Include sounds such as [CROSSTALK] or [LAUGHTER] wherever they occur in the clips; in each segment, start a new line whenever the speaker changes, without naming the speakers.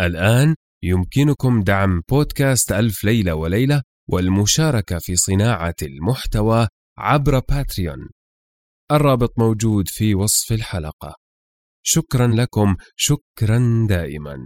الآن يمكنكم دعم بودكاست ألف ليلة وليلة والمشاركة في صناعة المحتوى عبر باتريون. الرابط موجود في وصف الحلقة. شكرا لكم شكرا دائما.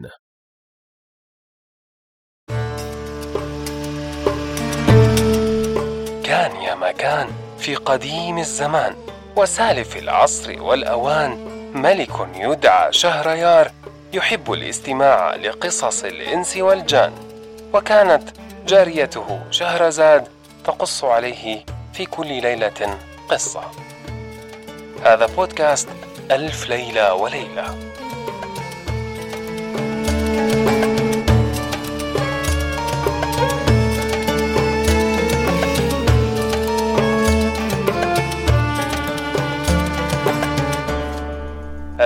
كان يا مكان في قديم الزمان وسالف العصر والأوان ملك يدعى شهريار يحب الاستماع لقصص الإنس والجان وكانت جاريته شهرزاد تقص عليه في كل ليلة قصة. هذا بودكاست ألف ليلة وليلة.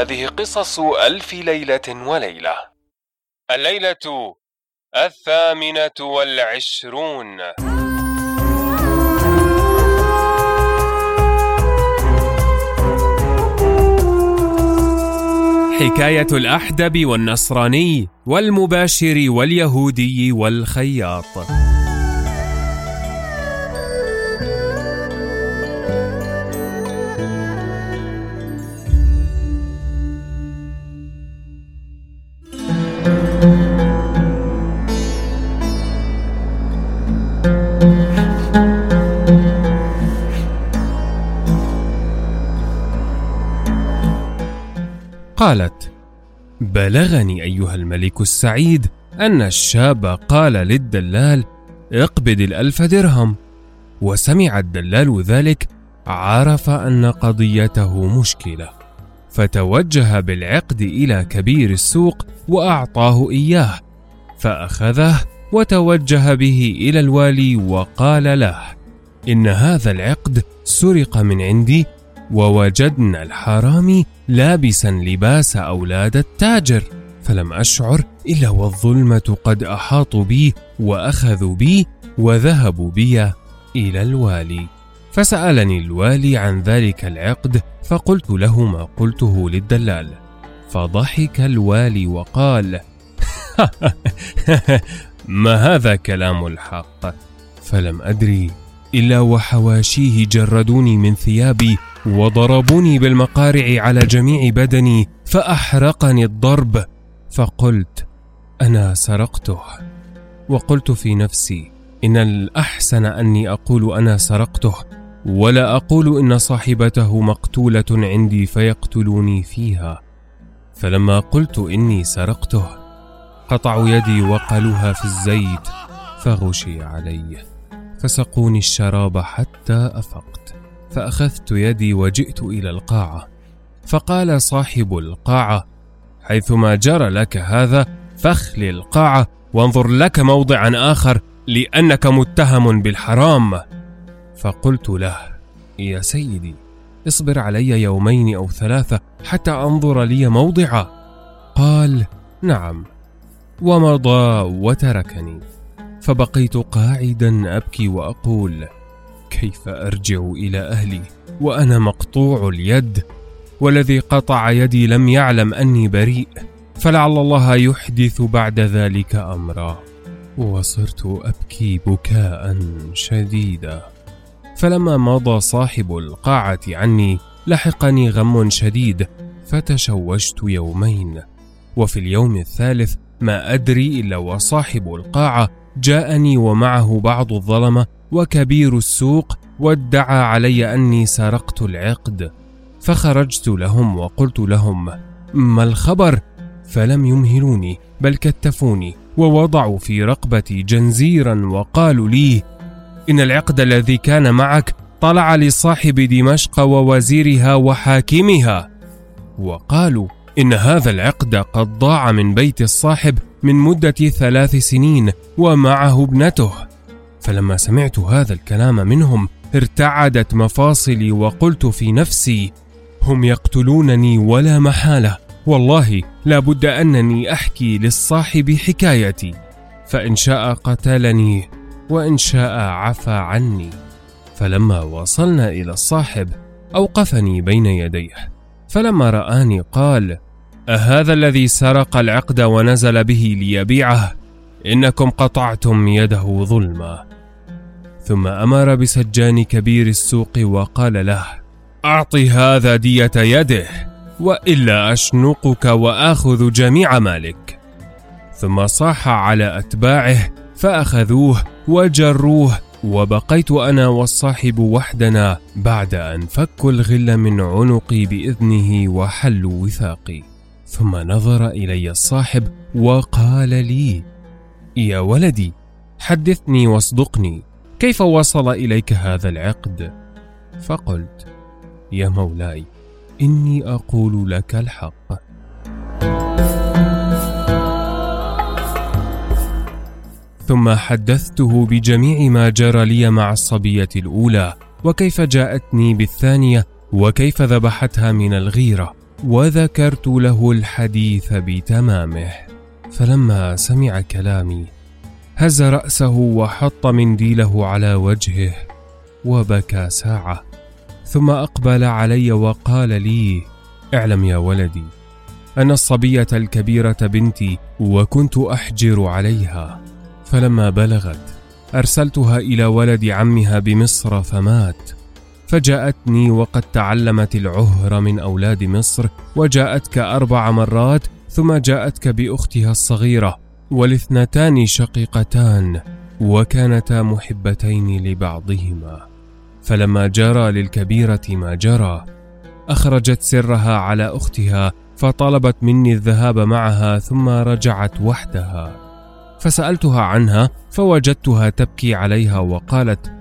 هذه قصص ألف ليلة وليلة. الليلة الثامنة والعشرون.
حكاية الأحدب والنصراني والمباشر واليهودي والخياط. بلغني أيها الملك السعيد أن الشاب قال للدلال اقبض الألف درهم. وسمع الدلال ذلك عرف أن قضيته مشكلة. فتوجه بالعقد إلى كبير السوق وأعطاه إياه. فأخذه وتوجه به إلى الوالي وقال له إن هذا العقد سرق من عندي ووجدنا الحرامي لابسا لباس أولاد التاجر فلم أشعر إلا والظلمة قد أحاطوا بي وأخذوا بي وذهبوا بي إلى الوالي. فسألني الوالي عن ذلك العقد فقلت له ما قلته للدلال. فضحك الوالي وقال [LAUGHS] ما هذا كلام الحق؟ فلم أدري إلا وحواشيه جردوني من ثيابي وضربوني بالمقارع على جميع بدني فأحرقني الضرب. فقلت أنا سرقته. وقلت في نفسي إن الأحسن أني أقول أنا سرقته ولا أقول إن صاحبته مقتولة عندي فيقتلوني فيها. فلما قلت إني سرقته قطعوا يدي وقلوها في الزيت فغشي علي. فسقوني الشراب حتى افقت فأخذت يدي وجئت إلى القاعة. فقال صاحب القاعة حيثما جرى لك هذا فاخل القاعة وانظر لك موضعا آخر لأنك متهم بالحرام. فقلت له يا سيدي اصبر علي يومين أو ثلاثة حتى أنظر لي موضعا. قال نعم ومضى وتركني. فبقيت قاعدا أبكي وأقول كيف أرجع إلى أهلي؟ وأنا مقطوع اليد والذي قطع يدي لم يعلم أني بريء فلعل الله يحدث بعد ذلك أمرا. وصرت أبكي بكاء شديدا. فلما مضى صاحب القاعة عني لحقني غم شديد فتشوشت يومين. وفي اليوم الثالث ما أدري إلا وصاحب القاعة جاءني ومعه بعض الظلمة وكبير السوق وادعى علي أني سرقت العقد فخرجت لهم وقلت لهم ما الخبر؟ فلم يمهلوني بل كتفوني ووضعوا في رقبتي جنزيرا وقالوا لي إن العقد الذي كان معك طلع لصاحب دمشق ووزيرها وحاكمها. وقالوا إن هذا العقد قد ضاع من بيت الصاحب من مدة ثلاث سنين ومعه ابنته. فلما سمعت هذا الكلام منهم ارتعدت مفاصلي وقلت في نفسي هم يقتلونني ولا محالة. والله لا بد أنني أحكي للصاحب حكايتي. فإن شاء قتلني وإن شاء عفى عني. فلما وصلنا إلى الصاحب أوقفني بين يديه. فلما رآني قال أهذا الذي سرق العقد ونزل به ليبيعه؟ إنكم قطعتم يده ظلما. ثم أمر بسجان كبير السوق وقال له أعطي هذا دية يده وإلا أشنقك وآخذ جميع مالك. ثم صاح على أتباعه فأخذوه وجروه وبقيت أنا والصاحب وحدنا بعد أن فكوا الغل من عنقي بإذنه وحلوا وثاقي. ثم نظر إلي الصاحب وقال لي يا ولدي حدثني واصدقني. كيف وصل إليك هذا العقد؟ فقلت يا مولاي إني أقول لك الحق. ثم حدثته بجميع ما جرى لي مع الصبية الأولى وكيف جاءتني بالثانية وكيف ذبحتها من الغيرة وذكرت له الحديث بتمامه. فلما سمع كلامي هز رأسه وحط منديله على وجهه وبكى ساعة. ثم أقبل علي وقال لي اعلم يا ولدي أن الصبية الكبيرة بنتي وكنت أحجر عليها فلما بلغت أرسلتها إلى ولد عمها بمصر فمات. فجاءتني وقد تعلمت العهر من أولاد مصر وجاءتك أربع مرات ثم جاءتك بأختها الصغيرة والاثنتان شقيقتان وكانتا محبتين لبعضهما. فلما جرى للكبيرة ما جرى أخرجت سرها على أختها فطلبت مني الذهاب معها ثم رجعت وحدها. فسألتها عنها فوجدتها تبكي عليها وقالت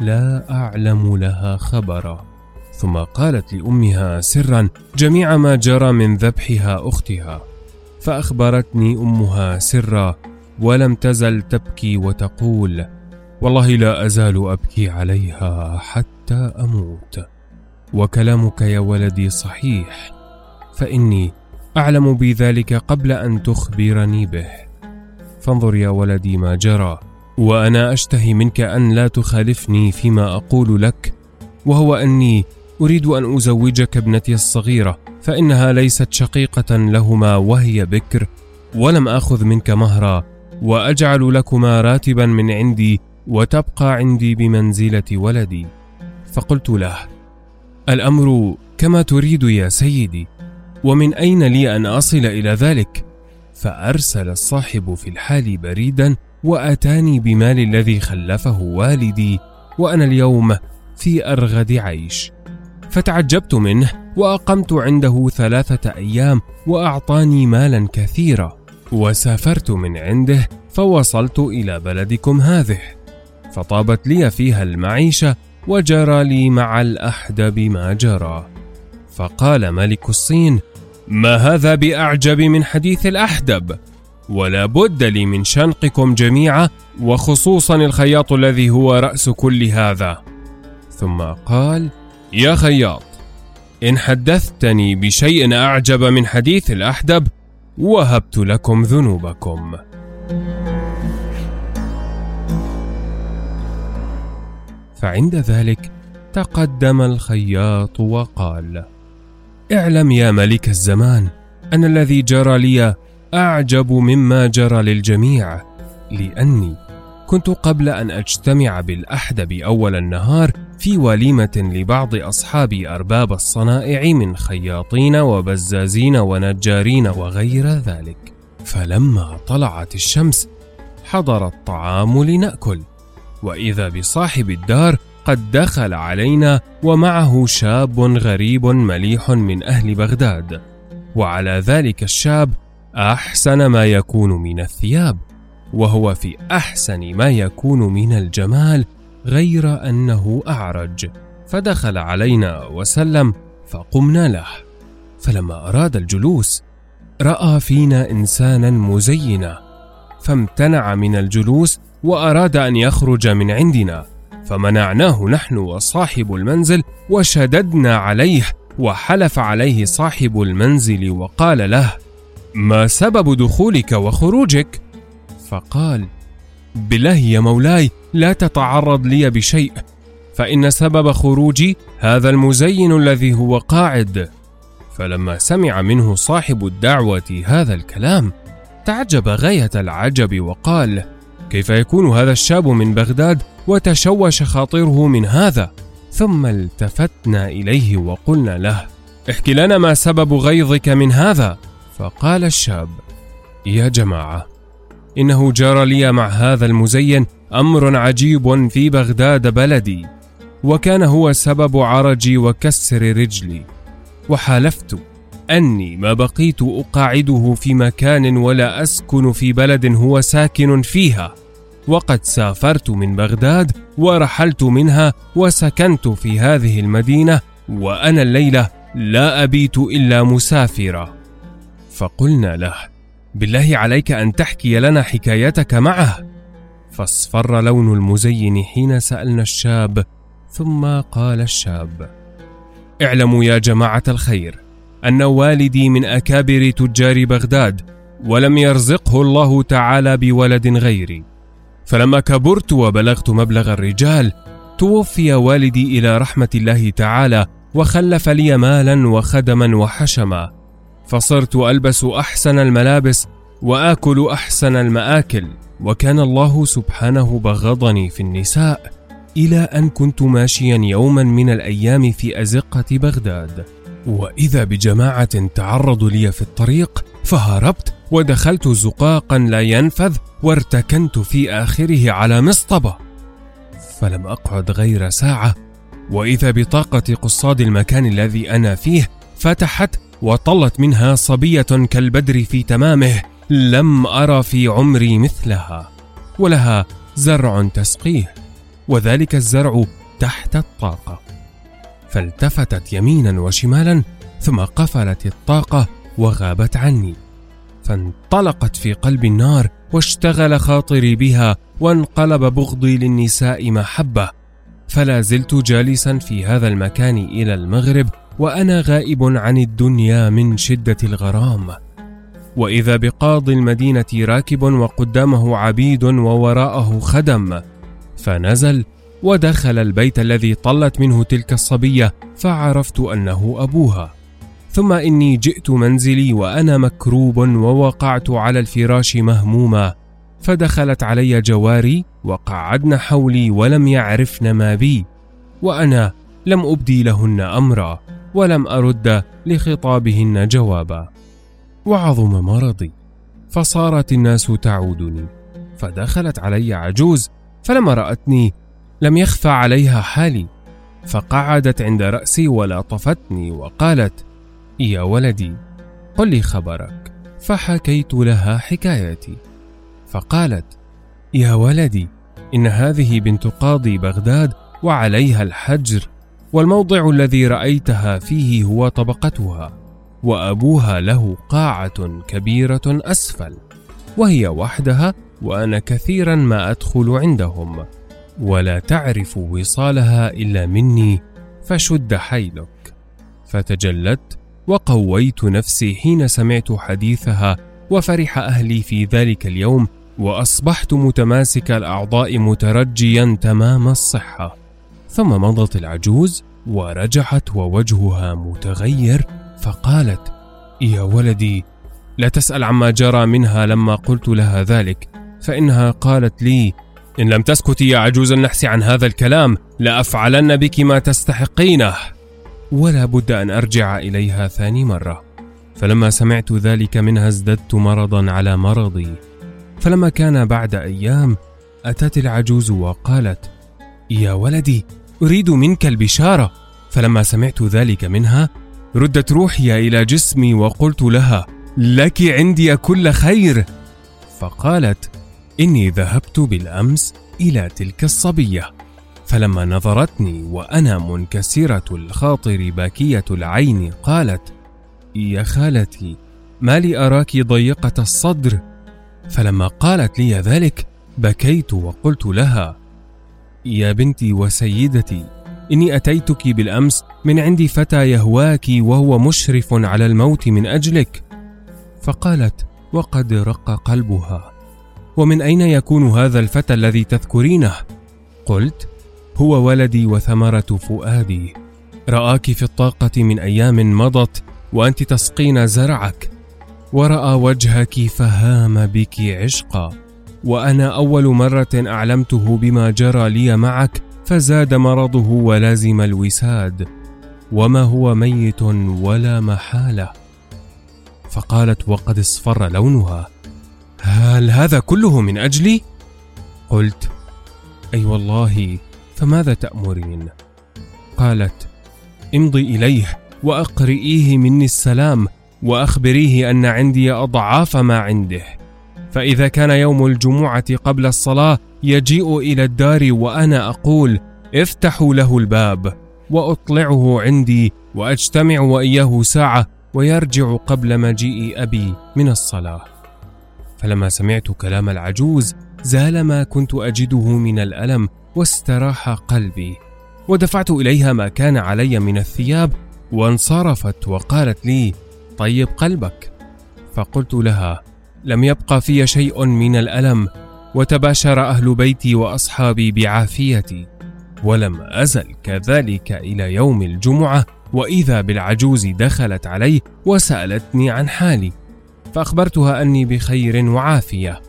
لا أعلم لها خبرا. ثم قالت لأمها سرا جميع ما جرى من ذبحها أختها. فأخبرتني أمها سرا ولم تزل تبكي وتقول والله لا أزال أبكي عليها حتى أموت. وكلامك يا ولدي صحيح فإني أعلم بذلك قبل أن تخبرني به. فانظر يا ولدي ما جرى وأنا أشتهي منك أن لا تخالفني فيما أقول لك وهو أني أريد أن أزوجك ابنتي الصغيرة فإنها ليست شقيقة لهما وهي بكر ولم آخذ منك مهرا وأجعل لكما راتبا من عندي وتبقى عندي بمنزلة ولدي. فقلت له الأمر كما تريد يا سيدي ومن أين لي أن أصل إلى ذلك؟ فأرسل الصاحب في الحال بريدا وأتاني بمال الذي خلفه والدي وأنا اليوم في أرغد عيش. فتعجبت منه وأقمت عنده ثلاثة أيام وأعطاني مالا كثيرا وسافرت من عنده فوصلت إلى بلدكم هذه. فطابت لي فيها المعيشة وجرى لي مع الأحدب ما جرى. فقال ملك الصين ما هذا بأعجب من حديث الأحدب؟ ولا بد لي من شنقكم جميعا وخصوصا الخياط الذي هو رأس كل هذا. ثم قال يا خياط إن حدثتني بشيء أعجب من حديث الأحدب وهبت لكم ذنوبكم. فعند ذلك تقدم الخياط وقال اعلم يا ملك الزمان أن الذي جرى لي أعجب مما جرى للجميع لأني كنت قبل أن أجتمع بالأحدب أول النهار في وليمة لبعض اصحابي أرباب الصنائع من خياطين وبزازين ونجارين وغير ذلك. فلما طلعت الشمس حضر الطعام لنأكل. وإذا بصاحب الدار قد دخل علينا ومعه شاب غريب مليح من أهل بغداد. وعلى ذلك الشاب أحسن ما يكون من الثياب وهو في أحسن ما يكون من الجمال غير أنه أعرج. فدخل علينا وسلم فقمنا له. فلما أراد الجلوس رأى فينا إنسانا مزينا. فامتنع من الجلوس وأراد أن يخرج من عندنا. فمنعناه نحن وصاحب المنزل وشددنا عليه وحلف عليه صاحب المنزل وقال له ما سبب دخولك وخروجك؟ فقال بالله يا مولاي لا تتعرض لي بشيء فإن سبب خروجي هذا المزين الذي هو قاعد فلما سمع منه صاحب الدعوة هذا الكلام تعجب غاية العجب وقال: كيف يكون هذا الشاب من بغداد وتشوش خاطره من هذا؟ ثم التفتنا إليه وقلنا له: احك لنا ما سبب غيظك من هذا؟ فقال الشاب: يا جماعة، إنه جرى لي مع هذا المزين أمر عجيب في بغداد بلدي، وكان هو سبب عرجي وكسر رجلي. وحالفت أني ما بقيت أقاعده في مكان ولا أسكن في بلد هو ساكن فيها وقد سافرت من بغداد ورحلت منها وسكنت في هذه المدينة وأنا الليلة لا أبيت إلا مسافرا فقلنا له بالله عليك أن تحكي لنا حكايتك معه. فاصفر لون المزين حين سألنا الشاب ثم قال الشاب اعلموا يا جماعة الخير أن والدي من أكابر تجار بغداد ولم يرزقه الله تعالى بولد غيري. فلما كبرت وبلغت مبلغ الرجال توفي والدي إلى رحمة الله تعالى وخلف لي مالا وخدما وحشما. فصرت ألبس أحسن الملابس وآكل أحسن المآكل وكان الله سبحانه بغضني في النساء إلى أن كنت ماشيا يوما من الأيام في أزقة بغداد. وإذا بجماعة تعرضوا لي في الطريق فهربت ودخلت زقاقا لا ينفذ وارتكنت في آخره على مصطبة فلم أقعد غير ساعة وإذا بطاقة قصاد المكان الذي أنا فيه فتحت وطلت منها صبية كالبدر في تمامه لم أرى في عمري مثلها ولها زرع تسقيه وذلك الزرع تحت الطاقة. فالتفتت يمينا وشمالا ثم قفلت الطاقة وغابت عني. فانطلقت في قلب النار واشتغل خاطري بها وانقلب بغضي للنساء محبة. فلا زلت جالسا في هذا المكان إلى المغرب وأنا غائب عن الدنيا من شدة الغرام. وإذا بقاضي المدينة راكب وقدامه عبيد ووراءه خدم فنزل ودخل البيت الذي طلت منه تلك الصبية فعرفت أنه أبوها. ثم إني جئت منزلي وأنا مكروب ووقعت على الفراش مهموما فدخلت علي جواري وقعدن حولي ولم يعرفن ما بي وأنا لم أبدي لهن أمرا. ولم أرد لخطابهن جوابا. وعظم مرضي. فصارت الناس تعودني. فدخلت علي عجوز فلما رأتني لم يخفى عليها حالي. فقعدت عند رأسي ولاطفتني وقالت يا ولدي قل لي خبرك. فحكيت لها حكايتي. فقالت يا ولدي إن هذه بنت قاضي بغداد وعليها الحجر والموضع الذي رأيتها فيه هو طبقتها وأبوها له قاعة كبيرة أسفل وهي وحدها وأنا كثيرا ما أدخل عندهم ولا تعرف وصالها إلا مني فشد حيلك. فتجلدت وقويت نفسي حين سمعت حديثها وفرح أهلي في ذلك اليوم وأصبحت متماسك الأعضاء مترجيا تمام الصحة. ثم مضت العجوز ورجعت ووجهها متغير فقالت يا ولدي لا تسأل عما جرى منها لما قلت لها ذلك فإنها قالت لي إن لم تسكتي يا عجوز النحس عن هذا الكلام لأفعلن بك ما تستحقينه. ولا بد أن أرجع إليها ثاني مرة. فلما سمعت ذلك منها ازددت مرضا على مرضي. فلما كان بعد أيام أتت العجوز وقالت يا ولدي أريد منك البشارة. فلما سمعت ذلك منها ردت روحي إلى جسمي وقلت لها لك عندي كل خير. فقالت إني ذهبت بالأمس إلى تلك الصبية. فلما نظرتني وأنا منكسرة الخاطر باكية العين قالت يا خالتي ما لي أراك ضيقة الصدر. فلما قالت لي ذلك بكيت وقلت لها يا بنتي وسيدتي إني أتيتك بالأمس من عند فتى يهواك وهو مشرف على الموت من أجلك. فقالت وقد رق قلبها. ومن أين يكون هذا الفتى الذي تذكرينه؟ قلت هو ولدي وثمرة فؤادي. رآك في الطاقة من أيام مضت وأنت تسقين زرعك. ورأى وجهك فهام بك عشقا. وأنا أول مرة أعلمته بما جرى لي معك فزاد مرضه ولازم الوساد. وما هو ميت ولا محالة. فقالت وقد اصفر لونها. هل هذا كله من أجلي؟ قلت أي والله فماذا تأمرين؟ قالت امضي إليه وأقرئيه مني السلام وأخبريه أن عندي أضعاف ما عنده. فإذا كان يوم الجمعة قبل الصلاة يجيء إلى الدار وأنا أقول افتحوا له الباب وأطلعه عندي وأجتمع وإياه ساعة ويرجع قبل مجيء أبي من الصلاة. فلما سمعت كلام العجوز زال ما كنت أجده من الألم واستراح قلبي ودفعت إليها ما كان علي من الثياب وانصرفت وقالت لي طيب قلبك. فقلت لها لم يبقى في شيء من الألم وتباشر أهل بيتي وأصحابي بعافيتي ولم أزل كذلك إلى يوم الجمعة وإذا بالعجوز دخلت علي وسألتني عن حالي فأخبرتها أني بخير وعافية.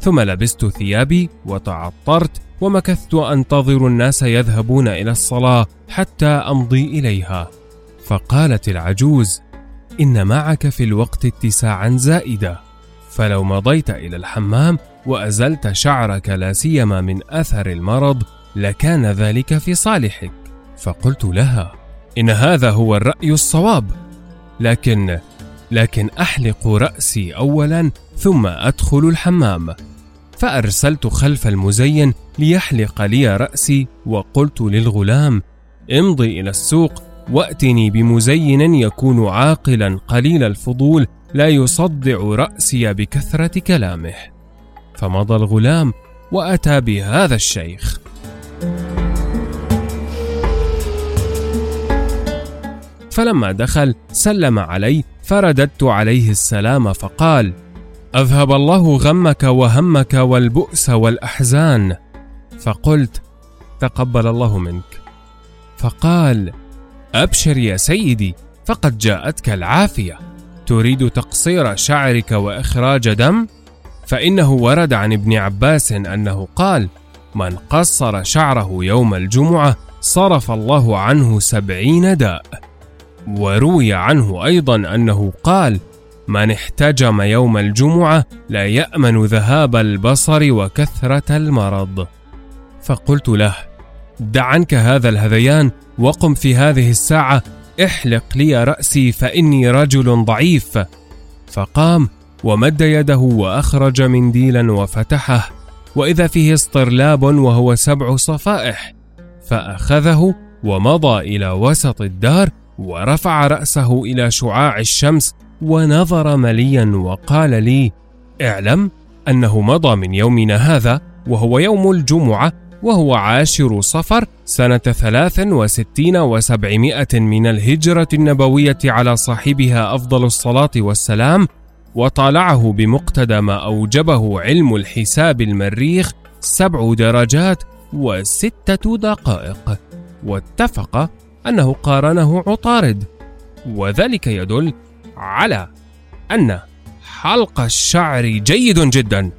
ثم لبست ثيابي وتعطرت ومكثت أنتظر الناس يذهبون إلى الصلاة حتى أمضي إليها. فقالت العجوز إن معك في الوقت اتساعا زائدة. فلو مضيت إلى الحمام وأزلت شعرك لا سيما من أثر المرض لكان ذلك في صالحك. فقلت لها إن هذا هو الرأي الصواب. لكن لكن أحلق رأسي اولا ثم أدخل الحمام. فأرسلت خلف المزين ليحلق لي رأسي وقلت للغلام امضي إلى السوق وأتني بمزين يكون عاقلا قليل الفضول لا يصدع رأسي بكثرة كلامه. فمضى الغلام وأتى بهذا الشيخ. فلما دخل سلم علي فرددت عليه السلام فقال أذهب الله غمك وهمك والبؤس والأحزان. فقلت تقبل الله منك. فقال أبشر يا سيدي فقد جاءتك العافية. تريد تقصير شعرك وإخراج دم؟ فإنه ورد عن ابن عباس أنه قال من قصر شعره يوم الجمعة صرف الله عنه سبعين داء. وروي عنه أيضا أنه قال من احتجم يوم الجمعة لا يأمن ذهاب البصر وكثرة المرض. فقلت له دع عنك هذا الهذيان وقم في هذه الساعة احلق لي رأسي فإني رجل ضعيف. فقام ومد يده وأخرج منديلا وفتحه. وإذا فيه اصطرلاب وهو سبع صفائح. فأخذه ومضى إلى وسط الدار ورفع رأسه إلى شعاع الشمس ونظر مليا وقال لي اعلم أنه مضى من يومنا هذا وهو يوم الجمعة وهو عاشر صفر سنة ثلاث وستين وسبعمائة من الهجرة النبوية على صاحبها أفضل الصلاة والسلام وطالعه بمقتضى ما أوجبه علم الحساب المريخ سبع درجات وستة دقائق. واتفق أنه قارنه عطارد. وذلك يدل على أن حلق الشعر جيد جدا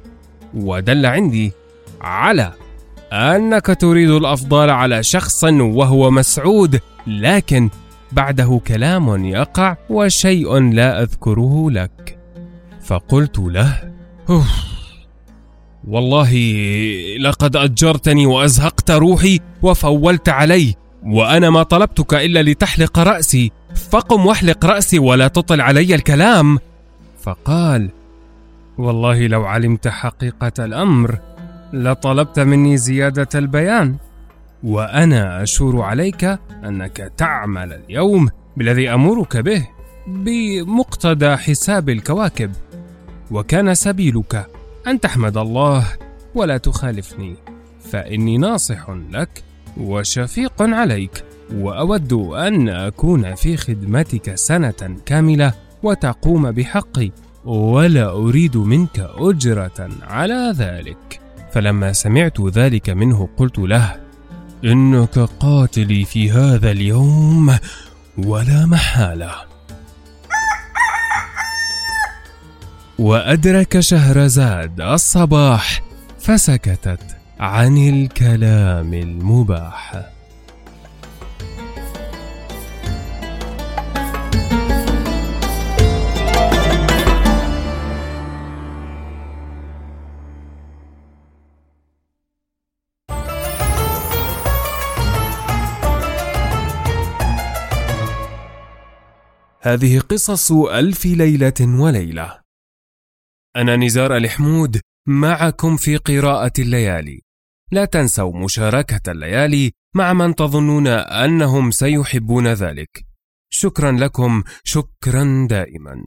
ودل عندي على أنك تريد الأفضال على شخص وهو مسعود لكن بعده كلام يقع وشيء لا أذكره لك. فقلت له والله لقد أجرتني وأزهقت روحي وفولت علي وأنا ما طلبتك إلا لتحلق رأسي فقم واحلق رأسي ولا تطل علي الكلام. فقال والله لو علمت حقيقة الأمر لطلبت مني زيادة البيان وأنا أشور عليك أنك تعمل اليوم بالذي أمرك به بمقتضى حساب الكواكب وكان سبيلك أن تحمد الله ولا تخالفني فإني ناصح لك وشفيق عليك وأود أن أكون في خدمتك سنة كاملة وتقوم بحقي ولا أريد منك أجرة على ذلك. فلما سمعت ذلك منه قلت له إنك قاتلي في هذا اليوم ولا محالة. وأدرك شهرزاد الصباح فسكتت عن الكلام المباح. هذه قصص ألف ليلة وليلة. أنا نزار الحمود معكم في قراءة الليالي. لا تنسوا مشاركة الليالي مع من تظنون أنهم سيحبون ذلك. شكرا لكم، شكرا دائما.